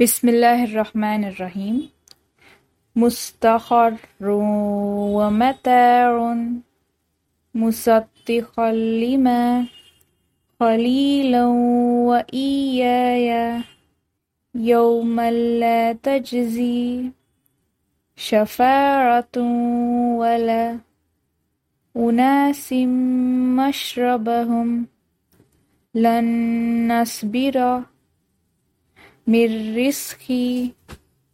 بسم الله الرحمن الرحيم. مستقر ومتاع مصدقا لما قليلا وإياي يوما لا تجزي شفاعة ولا أناس مشربهم. لن نصبر मेरे रिस्क मेरिस्की